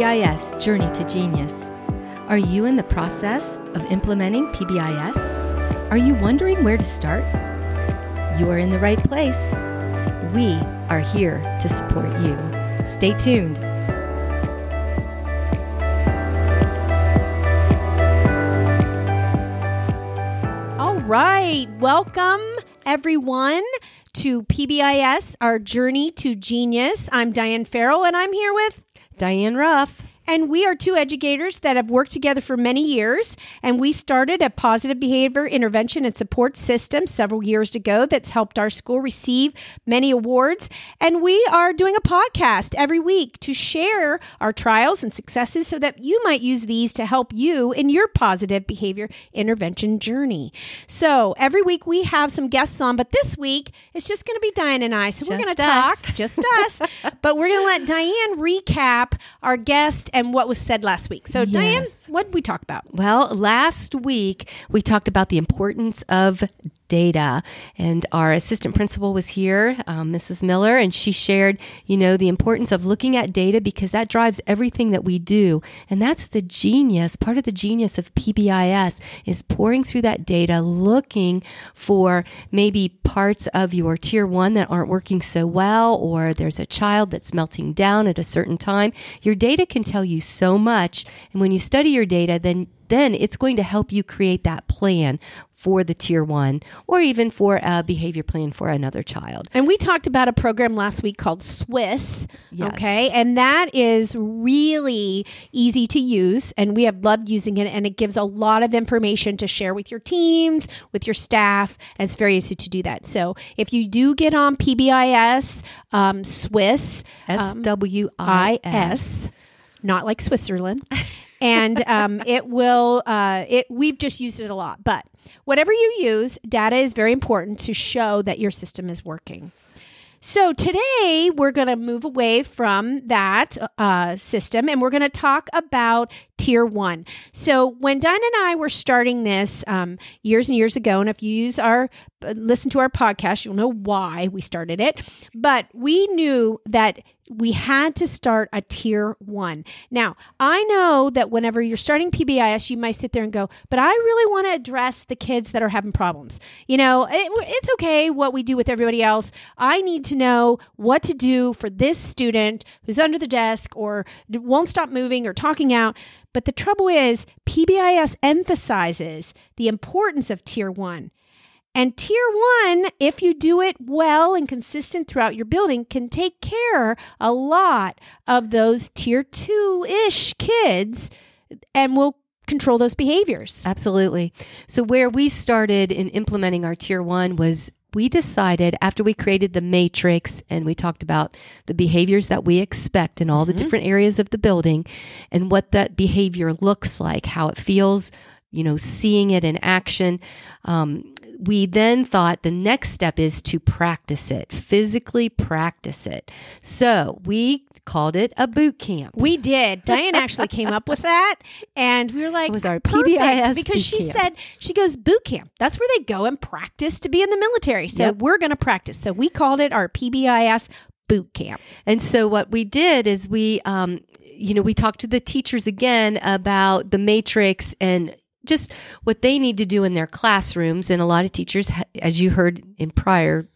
PBIS Journey to Genius. Are you in the process of implementing PBIS? Are you wondering where to start? You are in the right place. We are here to support you. Stay tuned. All right. Welcome, everyone, to PBIS, our journey to genius. I'm Diane Farrell, and I'm here with, Diane Ruff. And we are two educators that have worked together for many years. And we started a positive behavior intervention and support system several years ago that's helped our school receive many awards. And we are doing a podcast every week to share our trials and successes so that you might use these to help you in your positive behavior intervention journey. So every week we have some guests on, but this week it's just going to be Diane and I. So we're going to talk, just us, but we're going to let Diane recap our guest and what was said last week. So, Diane, what did we talk about? Well, last week we talked about the importance of data, and our assistant principal was here, um, Mrs. Miller, and she shared, you know, the importance of looking at data because that drives everything that we do, and that's the genius. Part of the genius of PBIS is pouring through that data, looking for maybe parts of your tier one that aren't working so well, or there's a child that's melting down at a certain time. Your data can tell you so much, and when you study your data, then then it's going to help you create that plan for the tier one or even for a behavior plan for another child. And we talked about a program last week called SWIS. Yes. Okay. And that is really easy to use. And we have loved using it. And it gives a lot of information to share with your teams, with your staff. And it's very easy to do that. So if you do get on PBIS, um, SWIS, S W I S. Not like Switzerland. And um, it will, uh, it, we've just used it a lot. But whatever you use, data is very important to show that your system is working. So today we're going to move away from that uh, system and we're going to talk about tier one. So when Diane and I were starting this um, years and years ago, and if you use our listen to our podcast, you'll know why we started it. But we knew that we had to start a tier one. Now, I know that whenever you're starting PBIS, you might sit there and go, but I really want to address the kids that are having problems. You know, it, it's okay what we do with everybody else. I need to know what to do for this student who's under the desk or won't stop moving or talking out. But the trouble is, PBIS emphasizes the importance of tier one. And tier one, if you do it well and consistent throughout your building, can take care a lot of those tier two ish kids and will control those behaviors. Absolutely. So, where we started in implementing our tier one was we decided after we created the matrix and we talked about the behaviors that we expect in all the different areas of the building and what that behavior looks like, how it feels, you know, seeing it in action. Um, we then thought the next step is to practice it, physically practice it. So we called it a boot camp. We did. Diane actually came up with that, and we were like, It was our PBIS because she camp. said she goes boot camp. That's where they go and practice to be in the military. So Yep. we're going to practice. So we called it our PBIS boot camp. And so what we did is we, um, you know, we talked to the teachers again about the matrix and just what they need to do in their classrooms. And a lot of teachers, as you heard in prior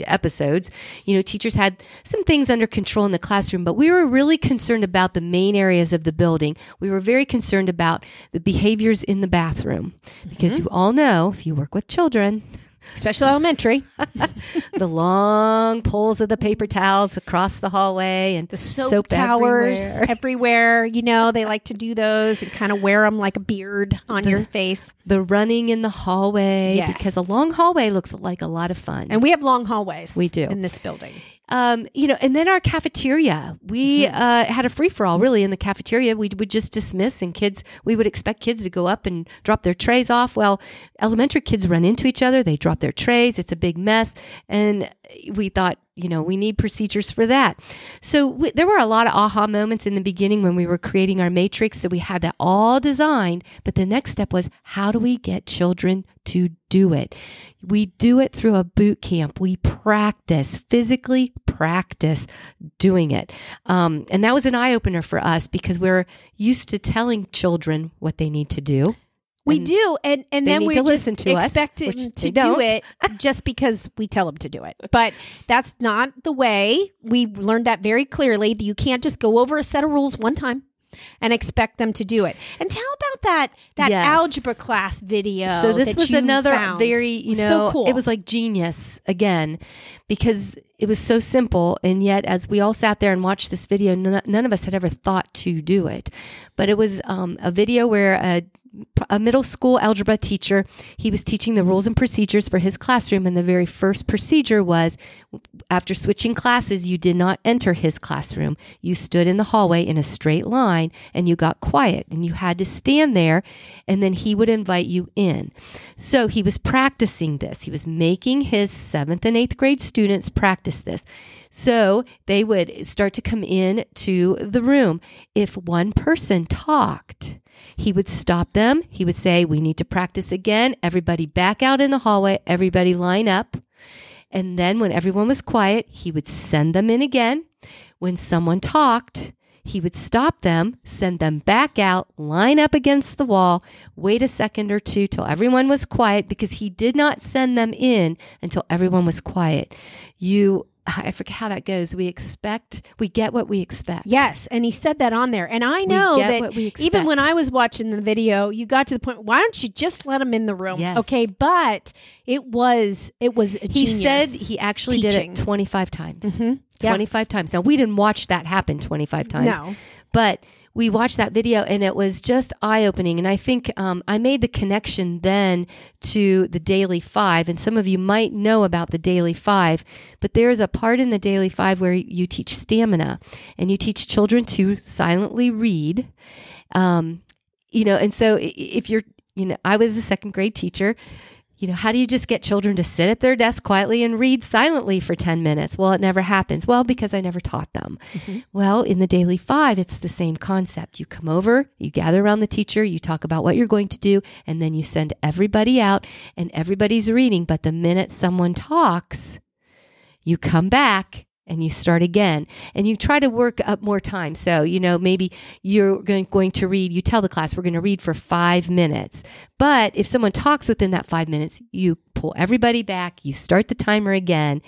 episodes, you know, teachers had some things under control in the classroom, but we were really concerned about the main areas of the building. We were very concerned about the behaviors in the bathroom because mm-hmm. you all know if you work with children, Especially elementary. the long poles of the paper towels across the hallway and the soap, towers everywhere. everywhere. You know, they like to do those and kind of wear them like a beard on your face. the running in the hallway Yes. because a long hallway looks like a lot of fun. And we have long hallways. We do. in this building. Um, you know, and then our cafeteria, we Mm-hmm. uh, had a free for all really in the cafeteria. We would just dismiss, and kids, we would expect kids to go up and drop their trays off. Well, elementary kids run into each other, they drop their trays, it's a big mess. And we thought, you know, we need procedures for that. So we, there were a lot of aha moments in the beginning when we were creating our matrix. So we had that all designed. But the next step was how do we get children to do it? We do it through a boot camp. We practice, physically practice doing it. Um, and that was an eye opener for us because we're used to telling children what they need to do. We do, and and then we listen to us, expect them to don't. it just because we tell them to do it. But that's not the way. We learned that very clearly. That you can't just go over a set of rules one time and expect them to do it. And tell about that that Yes. algebra class video. So this was another found. very, you know, so cool. it was like genius again because it was so simple. And yet, as we all sat there and watched this video, none, none of us had ever thought to do it. But it was um, a video where a a middle school algebra teacher. He was teaching the rules and procedures for his classroom and the very first procedure was after switching classes you did not enter his classroom. You stood in the hallway in a straight line and you got quiet and you had to stand there and then he would invite you in. So he was practicing this. He was making his 7th and 8th grade students practice this. So they would start to come in to the room. If one person talked he would stop them. He would say, We need to practice again. Everybody back out in the hallway. Everybody line up. And then when everyone was quiet, he would send them in again. When someone talked, he would stop them, send them back out, line up against the wall, wait a second or two till everyone was quiet because he did not send them in until everyone was quiet. You, I forget how that goes. We expect, we get what we expect. Yes, and he said that on there. And I know that even when. I was watching the video, you got to the point, why don't you just let him in the room? Yes. Okay, but it was it was a He said he actually teaching. did it 25 times. Mhm. Yeah. 25 times. Now, we didn't watch that happen 25 times. No. But we watched that video and it was just eye opening. And I think um, I made the connection then to the Daily Five. And some of you might know about the Daily Five, but there's a part in the Daily Five where you teach stamina and you teach children to silently read. Um, you know, and so if you're, you know, I was a second grade teacher. You know, how do you just get children to sit at their desk quietly and read silently for 10 minutes? Well, it never happens. Well, because I never taught them. Mm-hmm. Well, in the Daily Five, it's the same concept. You come over, you gather around the teacher, you talk about what you're going to do, and then you send everybody out and everybody's reading. But the minute someone talks, you come back and you start again and you try to work up more time so you know maybe you're going, to read you tell the class we're going to read for five minutes but if someone talks within that five minutes you pull everybody back you start the timer again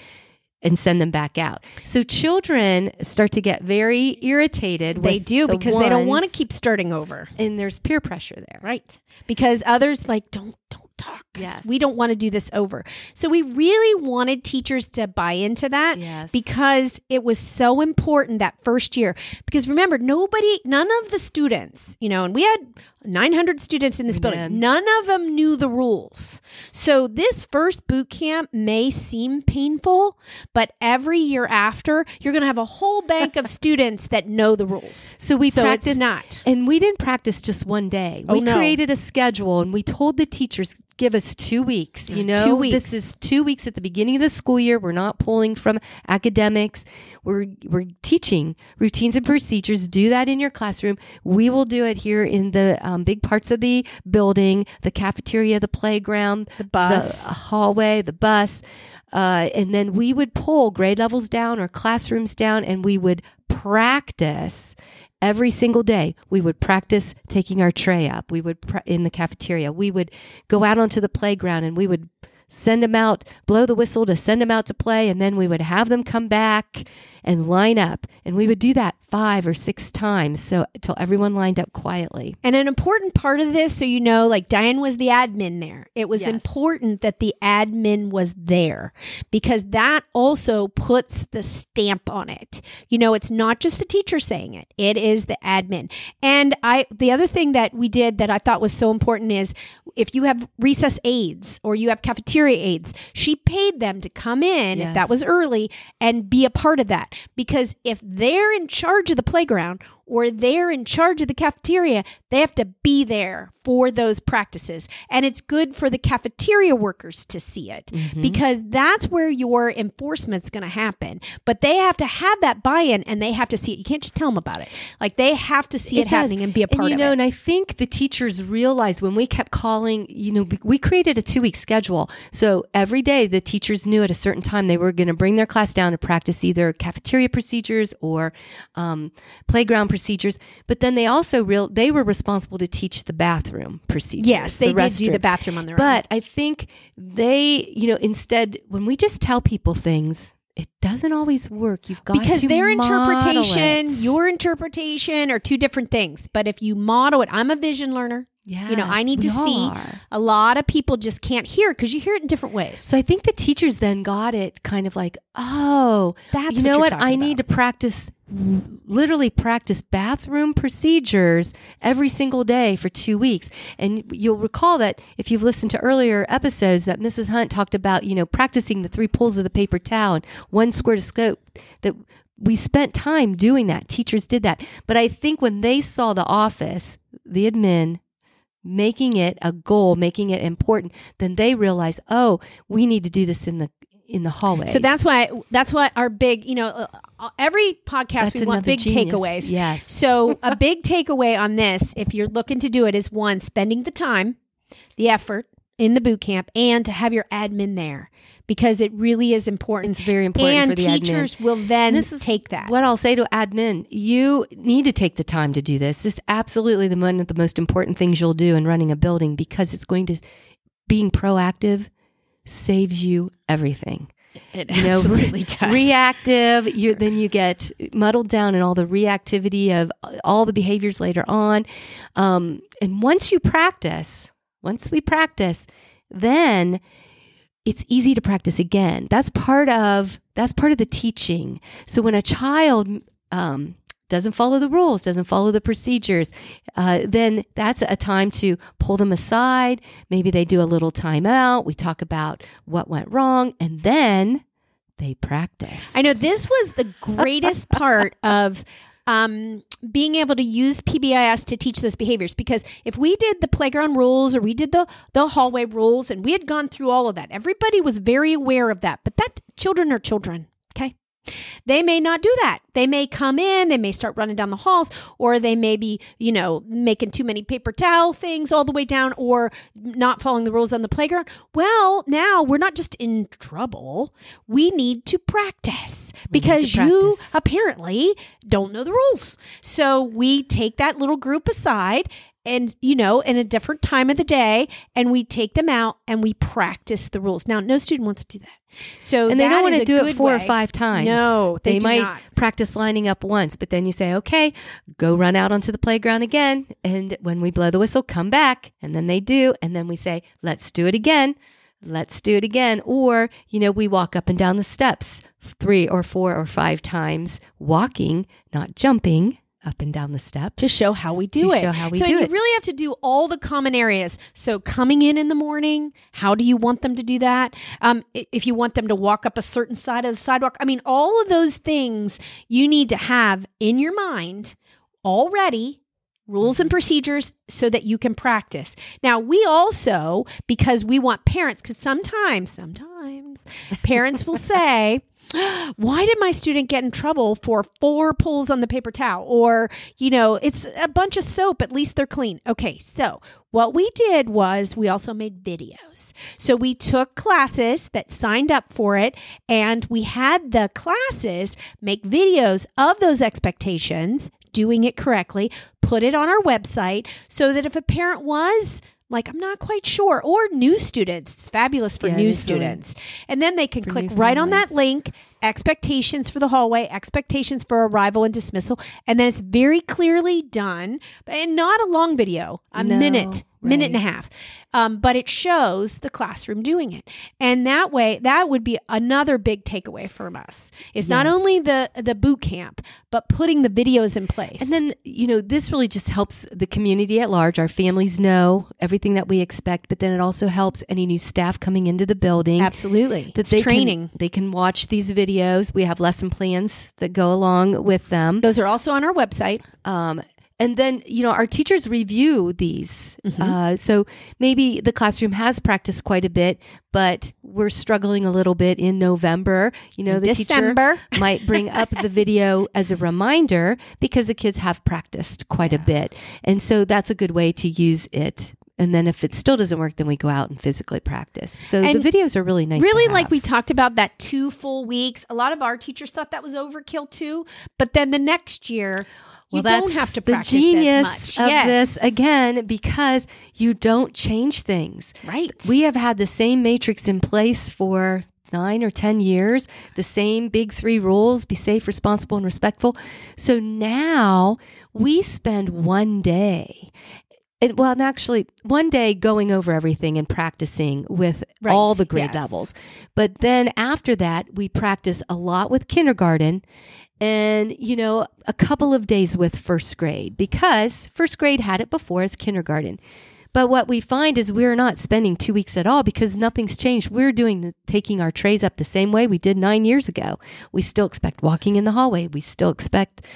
and send them back out so children start to get very irritated They do the because they don't want to keep starting over. and there's peer pressure there Right. Because others like don't talk. Yes. We don't want to do this over. So we really wanted teachers to buy into that Yes. because it was so important that first year. Because remember, nobody none of the students, you know, and we had 900 students in this We building. None of them knew the rules. So this first boot camp may seem painful, but every year after, you're going to have a whole bank of students that know the rules. So we so practiced not. And we didn't practice just one day. Oh, we no. created a schedule and we told the teachers give us 2 weeks. You know, Two weeks. this is 2 weeks at the beginning of the school year. We're not pulling from academics. We're we're teaching routines and procedures. Do that in your classroom. We will do it here in the um, big parts of the building, the cafeteria, the playground, The bus. the hallway, the bus. Uh, and then we would pull grade levels down or classrooms down and we would practice every single day. We would practice taking our tray up. We would, in the cafeteria, we would go out onto the playground and we would send them out, blow the whistle to send them out to play. And then we would have them come back and line up. And we would do that five or six times. So until everyone lined up quietly. And an important part of this, so you know, like Diane was the admin there. It was Yes. important that the admin was there because that also puts the stamp on it. You know, it's not just the teacher saying it, it is the admin. And I, the other thing that we did that I thought was so important is if you have recess aides or you have cafeteria aides, she paid them to come in if that was early and be a part of that. Because if they're in charge of the playground or they're in charge of the cafeteria, they have to be there for those practices. And it's good for the cafeteria workers to see it Mm-hmm. because that's where your enforcement's going to happen. But they have to have that buy in and they have to see it. You can't just tell them about it. Like they have to see it, does. happening and be a part and, you of know, it. And I think the teachers realized when we kept calling, you know, we created a two week schedule. So every day the teachers knew at a certain time they were going to bring their class down to practice either cafeteria procedures or um, playground procedures. Procedures, but then they also real they were responsible to teach the bathroom procedures. yes, they the did do the bathroom on their own. But I think they, you know, instead when we just tell people things, it doesn't always work. You've got because their interpretation, it. your interpretation are two different things. But if you model it, I'm a vision learner. Yeah, you know, I need to see. are. A lot of people just can't hear because you hear it in different ways. So I think the teachers then got it kind of like, oh, That's you what know what? talking I need to practice, literally practice bathroom procedures every single day for two weeks. And you'll recall that if you've listened to earlier episodes, that Mrs. Hunt talked about, you know, practicing the three pulls of the paper towel and one squirt of scope. That we spent time doing that. Teachers did that. But I think when they saw the office, the admin making it a goal, making it important, then they realize, oh, we need to do this in the in the hallway. So that's why that's what our big, you know, uh, every podcast we want big genius. takeaways. Yes. So a big takeaway on this, if you're looking to do it, is one spending the time, the effort in the boot camp, and to have your admin there because it really is important. It's very important and for the admin. teachers will then This is take that. What I'll say to admin, you need to take the time to do this. This is absolutely the one of the most important things you'll do in running a building because it's going to being proactive saves you everything. It You know, absolutely does. reactive, you then you get muddled down in all the reactivity of all the behaviors later on. Um, and once you practice, once we practice, then it's easy to practice again. That's part of that's part of the teaching. So when a child um, doesn't follow the rules, doesn't follow the procedures, uh, then that's a time to pull them aside. Maybe they do a little timeout. We talk about what went wrong, and then they practice. I know this was the greatest part of um, being able to use PBIS to teach those behaviors. Because if we did the playground rules or we did the the hallway rules and we had gone through all of that, everybody was very aware of that. But that children are children. They may not do that. They may come in, they may start running down the halls, or they may be, you know, making too many paper towel things all the way down, or not following the rules on the playground. Well, now we're not just in trouble. We need to practice because you practice. apparently don't know the rules. So we take that little group aside and you know in a different time of the day and we take them out and we practice the rules now no student wants to do that so and they don't want to do it four or five times. No, they do might not. practice lining up once, but then you say, okay, go run out onto the playground again. And when we blow the whistle, come back. And then they do. And then we say, let's do it again. Let's do it again. Or, you know, we walk up and down the steps three or four or five times, walking, not jumping up and down the steps. to show how we do To it. show how we so do you it. really have to do all the common areas. So coming in in the morning, how do you want them to do that? Um, if you want them to walk up a certain side of the sidewalk, I mean, all of those things you need to have in your mind already. Rules Mm-hmm. and procedures so that you can practice. Now, we also, because we want parents, because sometimes, sometimes parents will say, why did my student get in trouble for four pulls on the paper towel? Or, you know, it's a bunch of soap. At least they're clean. Okay. So, what we did was we also made videos. So, we took classes that signed up for it and we had the classes make videos of those expectations, doing it correctly, put it on our website so that if a parent was like, I'm not quite sure, or new students, it's fabulous for Yeah, new students. And then they can For click right on that link expectations for the hallway, expectations for arrival and dismissal. And then it's very clearly done, and not a long video, a No. minute minute and a half. Um, but it shows the classroom doing it, and that way, that would be another big takeaway from us. Is not only the the boot camp, but putting the videos in place. And then, you know, this really just helps the community at large. Our families know everything that we expect, but then it also helps any new staff coming into the building. absolutely, That It's they training. Can, they can watch these videos. We have lesson plans that go along with them. Those are also on our website. Um, and then, you know, our teachers review these. Mm-hmm. Uh, so maybe the classroom has practiced quite a bit, but we're struggling a little bit in November. You know, the December. teacher might bring up the video as a reminder because the kids have practiced quite a bit. And so that's a good way to use it. And then if it still doesn't work, then we go out and physically practice. So And the videos are really nice. really like we talked about that two full weeks a lot of our teachers thought that was overkill too but then the next year you Well, don't have to the practice genius as much of yes. this again because you don't change things. right We have had the same matrix in place for nine or 10 years, the same big three rules be safe, responsible, and respectful. So now we spend one day. It, well, and actually, one day going over everything and practicing with Right, all the grade yes. levels. But then after that, we practice a lot with kindergarten and, you know, a couple of days with first grade because first grade had it before as kindergarten. But what we find is we're not spending two weeks at all because nothing's changed. We're doing taking our trays up the same way we did nine years ago. We still expect walking in the hallway. We still expect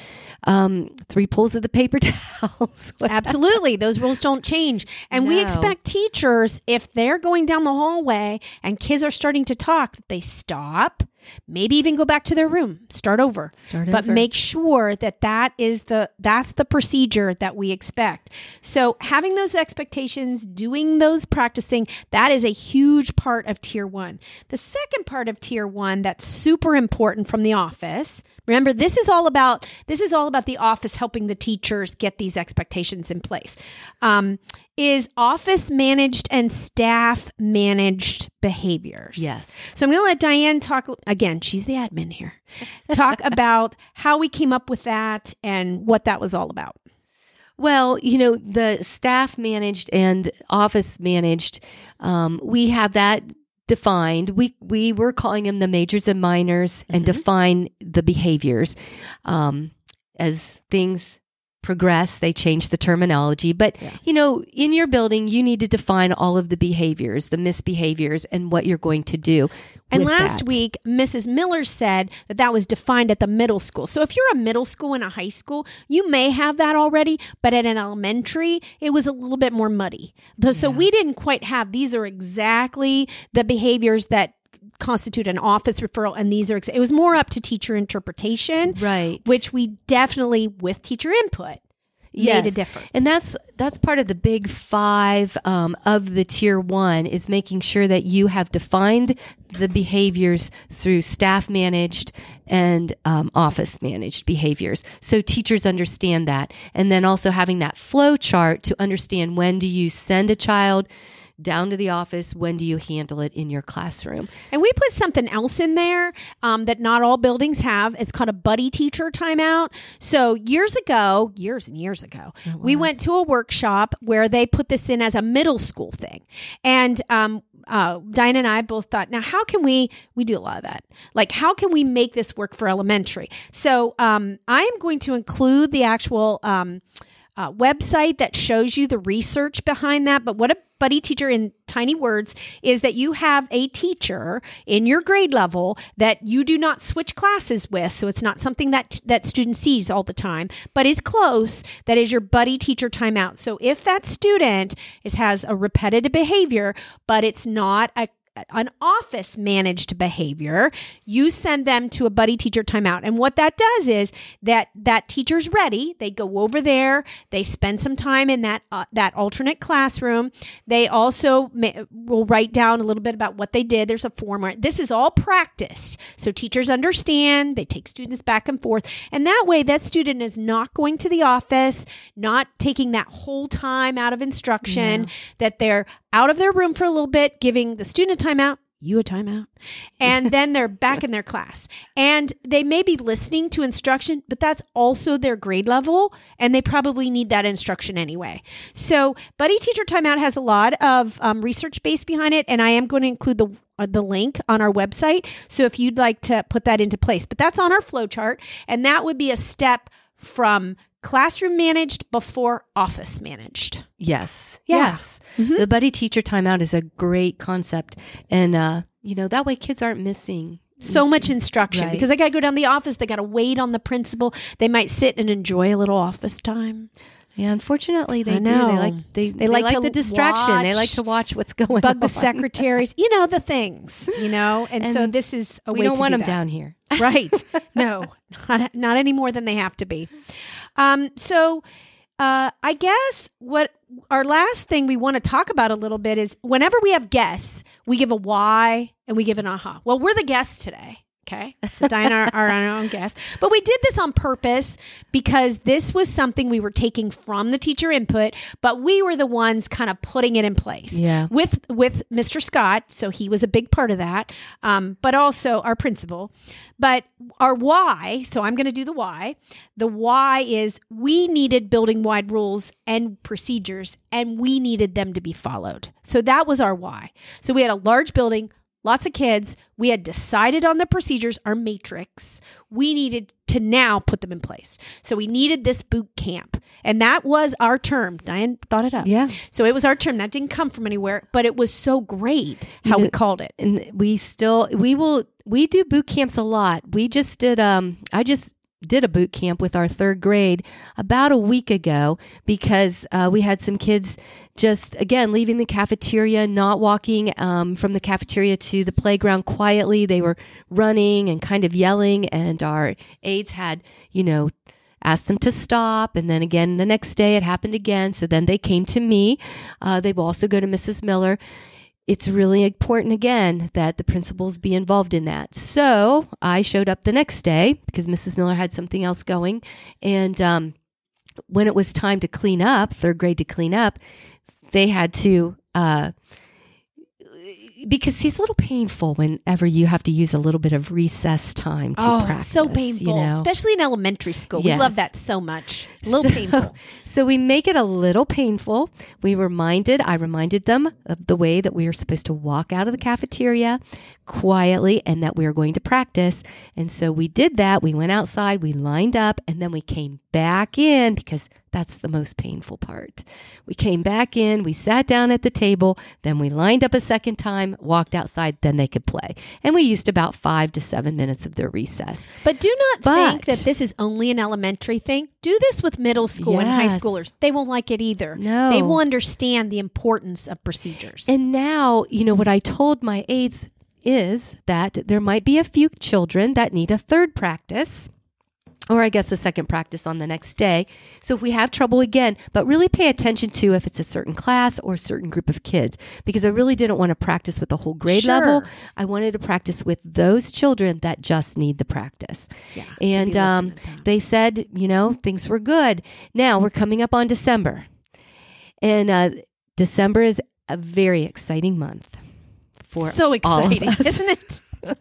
um, three pulls of the paper towels. Absolutely. Those rules don't change. And we expect teachers, if they're going down the hallway and kids are starting to talk, that they stop, maybe even go back to their room, start over. Start but over. make sure that that is the that's the procedure that we expect. So having those expectations, doing those practicing, that is a huge part of tier 1. The second part of tier 1 that's super important from the office. Remember this is all about this is all about the office helping the teachers get these expectations in place. Um, is office managed and staff managed behaviors. Yes. So I'm going to let Diane talk again. She's the admin here. Talk about how we came up with that and what that was all about. Well, you know, the staff managed and office managed, um, we have that defined. We we were calling them the majors and minors and define the behaviors. Um, as things progress, they change the terminology. But you know, in your building, you need to define all of the behaviors, the misbehaviors, and what you're going to do. And last that. week, Mrs. Miller said that that was defined at the middle school. So if you're a middle school and a high school, you may have that already, but at an elementary, it was a little bit more muddy. So we didn't quite have these are exactly the behaviors that constitute an office referral and these are it was more up to teacher interpretation right? which we definitely with teacher input made a difference. And that's that's part of the big five um, of the tier one is making sure that you have defined the behaviors through staff managed and um, office managed behaviors, so teachers understand that, and then also having that flow chart to understand when do you send a child down to the office, when do you handle it in your classroom. And we put something else in there um, that not all buildings have. It's called a buddy teacher timeout. So years ago, years and years ago, we went to a workshop where they put this in as a middle school thing. And um, uh, Diane and I both thought, now how can we? We do a lot of that. Like, how can we make this work for elementary? So um, I am going to include the actual. Um, uh, website that shows you the research behind that. But what a buddy teacher in tiny words is that you have a teacher in your grade level that you do not switch classes with. So it's not something that that student sees all the time, but is close. That is your buddy teacher timeout. So if that student is has a repetitive behavior, but it's not a an office managed behavior you send them to a buddy teacher timeout. And what that does is that that teacher's ready. They go over there. They spend some time in that uh, that alternate classroom. They also will write down a little bit about what they did. There's a form where this is all practiced. So teachers understand. They take students back and forth. And that way that student is not going to the office not taking that whole time out of instruction that they're out of their room for a little bit giving the student a timeout you a timeout. And then they're back in their class. And they may be listening to instruction, but that's also their grade level. And they probably need that instruction anyway. So, Buddy Teacher Timeout has a lot of um, research base behind it. And I am going to include the uh, the link on our website. So if you'd like to put that into place, but that's on our flow chart. And that would be a step from classroom managed before office managed. Yes. Yeah. Yes. The buddy teacher timeout is a great concept. And, uh, you know, that way kids aren't missing. So much instruction Right. because they got to go down the office. They got to wait on the principal. They might sit and enjoy a little office time. Yeah, unfortunately, they do. They like they, they, like like, to the distraction. They like to watch what's going on. Bug the secretaries, you know the things, you know. And, so this is a We way don't want do them that. down here. right? No, not, not any more than they have to be. Um, so uh, I guess what our last thing we want to talk about a little bit is whenever we have guests, we give a why and we give an aha. Well, we're the guests today. Okay. So Diane are, are our own guests. But we did this on purpose because this was something we were taking from the teacher input, but we were the ones kind of putting it in place Yeah. with with Mr. Scott. So he was a big part of that, um, but also our principal. But our why. So I'm going to do the why. The why is we needed building wide rules and procedures, and we needed them to be followed. So that was our why. So we had a large building. Lots of kids. We had decided on the procedures, our matrix. We needed to now put them in place. So we needed this boot camp. And that was our term. Diane thought it up. Yeah. So it was our term. That didn't come from anywhere, but it was so great how we know- called it. and we still we will we do boot camps a lot we just did um i just did a boot camp with our third grade about a week ago because uh, we had some kids just again leaving the cafeteria not walking um, from the cafeteria to the playground quietly they were running and kind of yelling and our aides had you know asked them to stop. And then again, the next day it happened again. So then they came to me. Uh, they will also go to Mrs. Miller. It's really important again that the principals be involved in that. So I showed up the next day because Mrs. Miller had something else going. And um, when it was time to clean up, third grade to clean up, they had to. Uh, because it's a little painful whenever you have to use a little bit of recess time to Oh, practice. it's so you painful, know? especially in elementary school. We love that so much. A little So- painful. So we make it a little painful. We reminded, I reminded them of the way that we are supposed to walk out of the cafeteria quietly and that we are going to practice. And so we did that. We went outside, we lined up, and then we came back in because that's the most painful part. We came back in, we sat down at the table, then we lined up a second time, walked outside, then they could play. And we used about five to seven minutes of their recess. But do not think that this is only an elementary thing. Do this with middle school and high schoolers. They won't like it either. No. They will understand the importance of procedures. And now, you know, what I told my aides is that there might be a few children that need a third practice. Or I guess a second practice on the next day. So if we have trouble again, but really pay attention to if it's a certain class or a certain group of kids, because I really didn't want to practice with the whole grade Sure. level. I wanted to practice with those children that just need the practice. Yeah, And um, they said, you know, things were good. Now we're coming up on December. And uh, December is a very exciting month for so exciting, isn't it?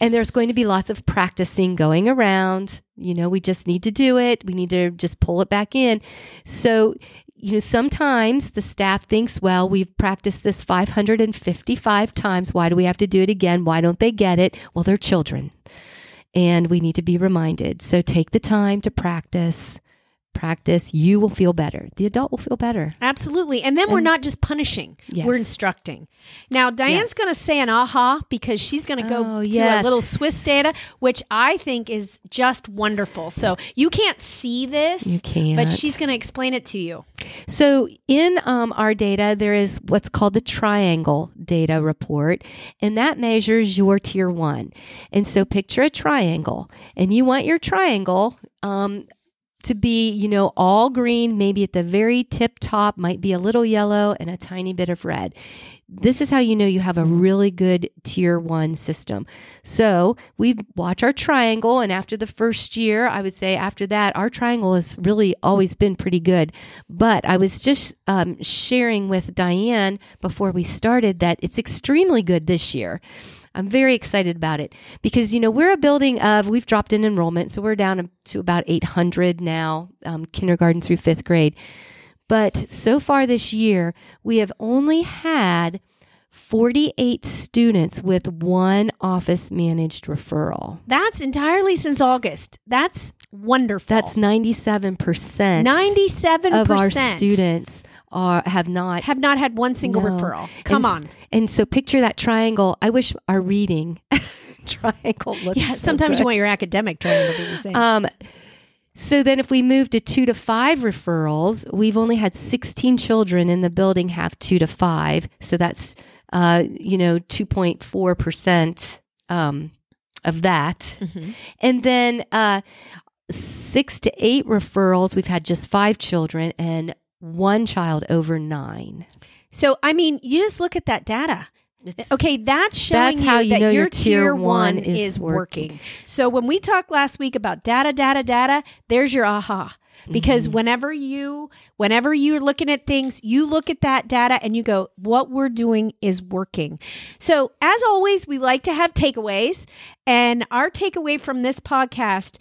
And there's going to be lots of practicing going around. You know, we just need to do it. We need to just pull it back in. So, you know, sometimes the staff thinks, well, we've practiced this 555 times. Why do we have to do it again? Why don't they get it? Well, they're children. And we need to be reminded. So take the time to practice. Practice. You will feel better. The adult will feel better. Absolutely. And then we're not just punishing, Yes. we're instructing. Now, Diane's Yes. going to say an aha because she's going to go Oh, to a little SWIS data, which I think is just wonderful. So you can't see this, You can't. but she's going to explain it to you. So, in um, our data, there is what's called the triangle data report, and that measures your tier one. And so, picture a triangle, and you want your triangle um, to be, you know, all green, maybe at the very tip top, might be a little yellow and a tiny bit of red. This is how you know you have a really good tier one system. So we watch our triangle, and after the first year, I would say after that, our triangle has really always been pretty good. But I was just um, sharing with Diane before we started that it's extremely good this year. I'm very excited about it because, you know, we're a building of, we've dropped in enrollment. So we're down to about 800 now, um, kindergarten through fifth grade. But so far this year, we have only had 48 students with one office managed referral. That's entirely since August. That's wonderful. That's 97%. 97% of our students are have not have not had one single No. referral. Come and, on. And so picture that triangle. I wish our reading triangle looked Yeah, so sometimes good. you want your academic triangle to be the same. Um, so then, if we move to two to five referrals, we've only had 16 children in the building have two to five. So that's, uh, you know, 2.4% um, of that. Mhm. And then uh, six to eight referrals, we've had just five children and one child over nine. So, I mean, you just look at that data. It's- Okay, that's showing That's how you that know your tier tier one one is is working. working. So when we talked last week about data, data, data, there's your aha. Because Mhm. whenever you whenever you're looking at things, you look at that data and you go, what we're doing is working. So as always, we like to have takeaways. And our takeaway from this podcast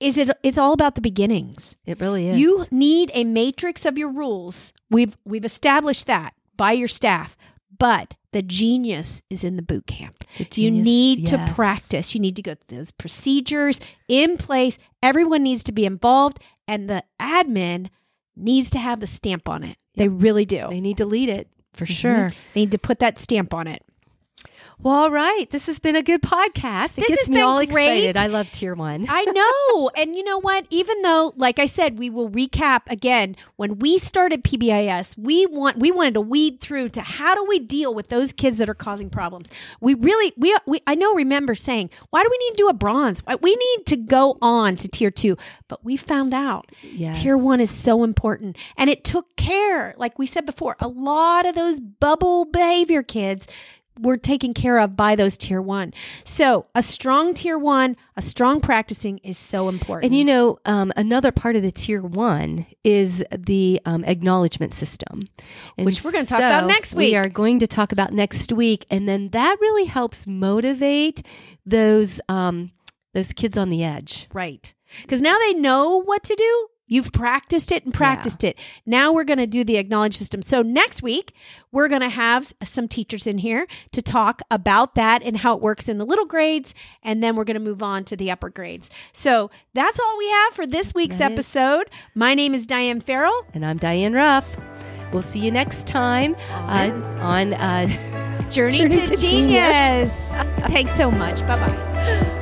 is it it's all about the beginnings. It really is. You need a matrix of your rules. We've we've established that by your staff, but the genius is in the boot camp. The you genius, need to practice. You need to go through those procedures in place. Everyone needs to be involved, and the admin needs to have the stamp on it. They really do. They need to lead it for Mhm. sure. They need to put that stamp on it. Well, all right. This has been a good podcast. It This gets has me been all great. excited. I love tier one. I know. and you know what? Even though, like I said, we will recap again. When we started PBIS, we want we wanted to weed through to how do we deal with those kids that are causing problems. We really we we I know remember saying, why do we need to do a bronze? Uh, we need to go on to tier two. But we found out Yes. tier one is so important, and it took care. Like we said before, a lot of those bubble behavior kids were taken care of by those tier one. So a strong tier one, a strong practicing is so important. And you know, um, another part of the tier one is the um, acknowledgement system, And Which we're gonna talk about next week. We are going to talk about next week, and then that really helps motivate those um, those kids on the edge. right. Because now they know what to do. You've practiced it and practiced it. Now we're going to do the acknowledge system. So next week, we're going to have some teachers in here to talk about that and how it works in the little grades. And then we're going to move on to the upper grades. So that's all we have for this week's That is- episode. My name is Diane Farrell. And I'm Diane Ruff. We'll see you next time uh, on. Uh, Journey, Journey to, to Genius. Thanks so much. Bye bye.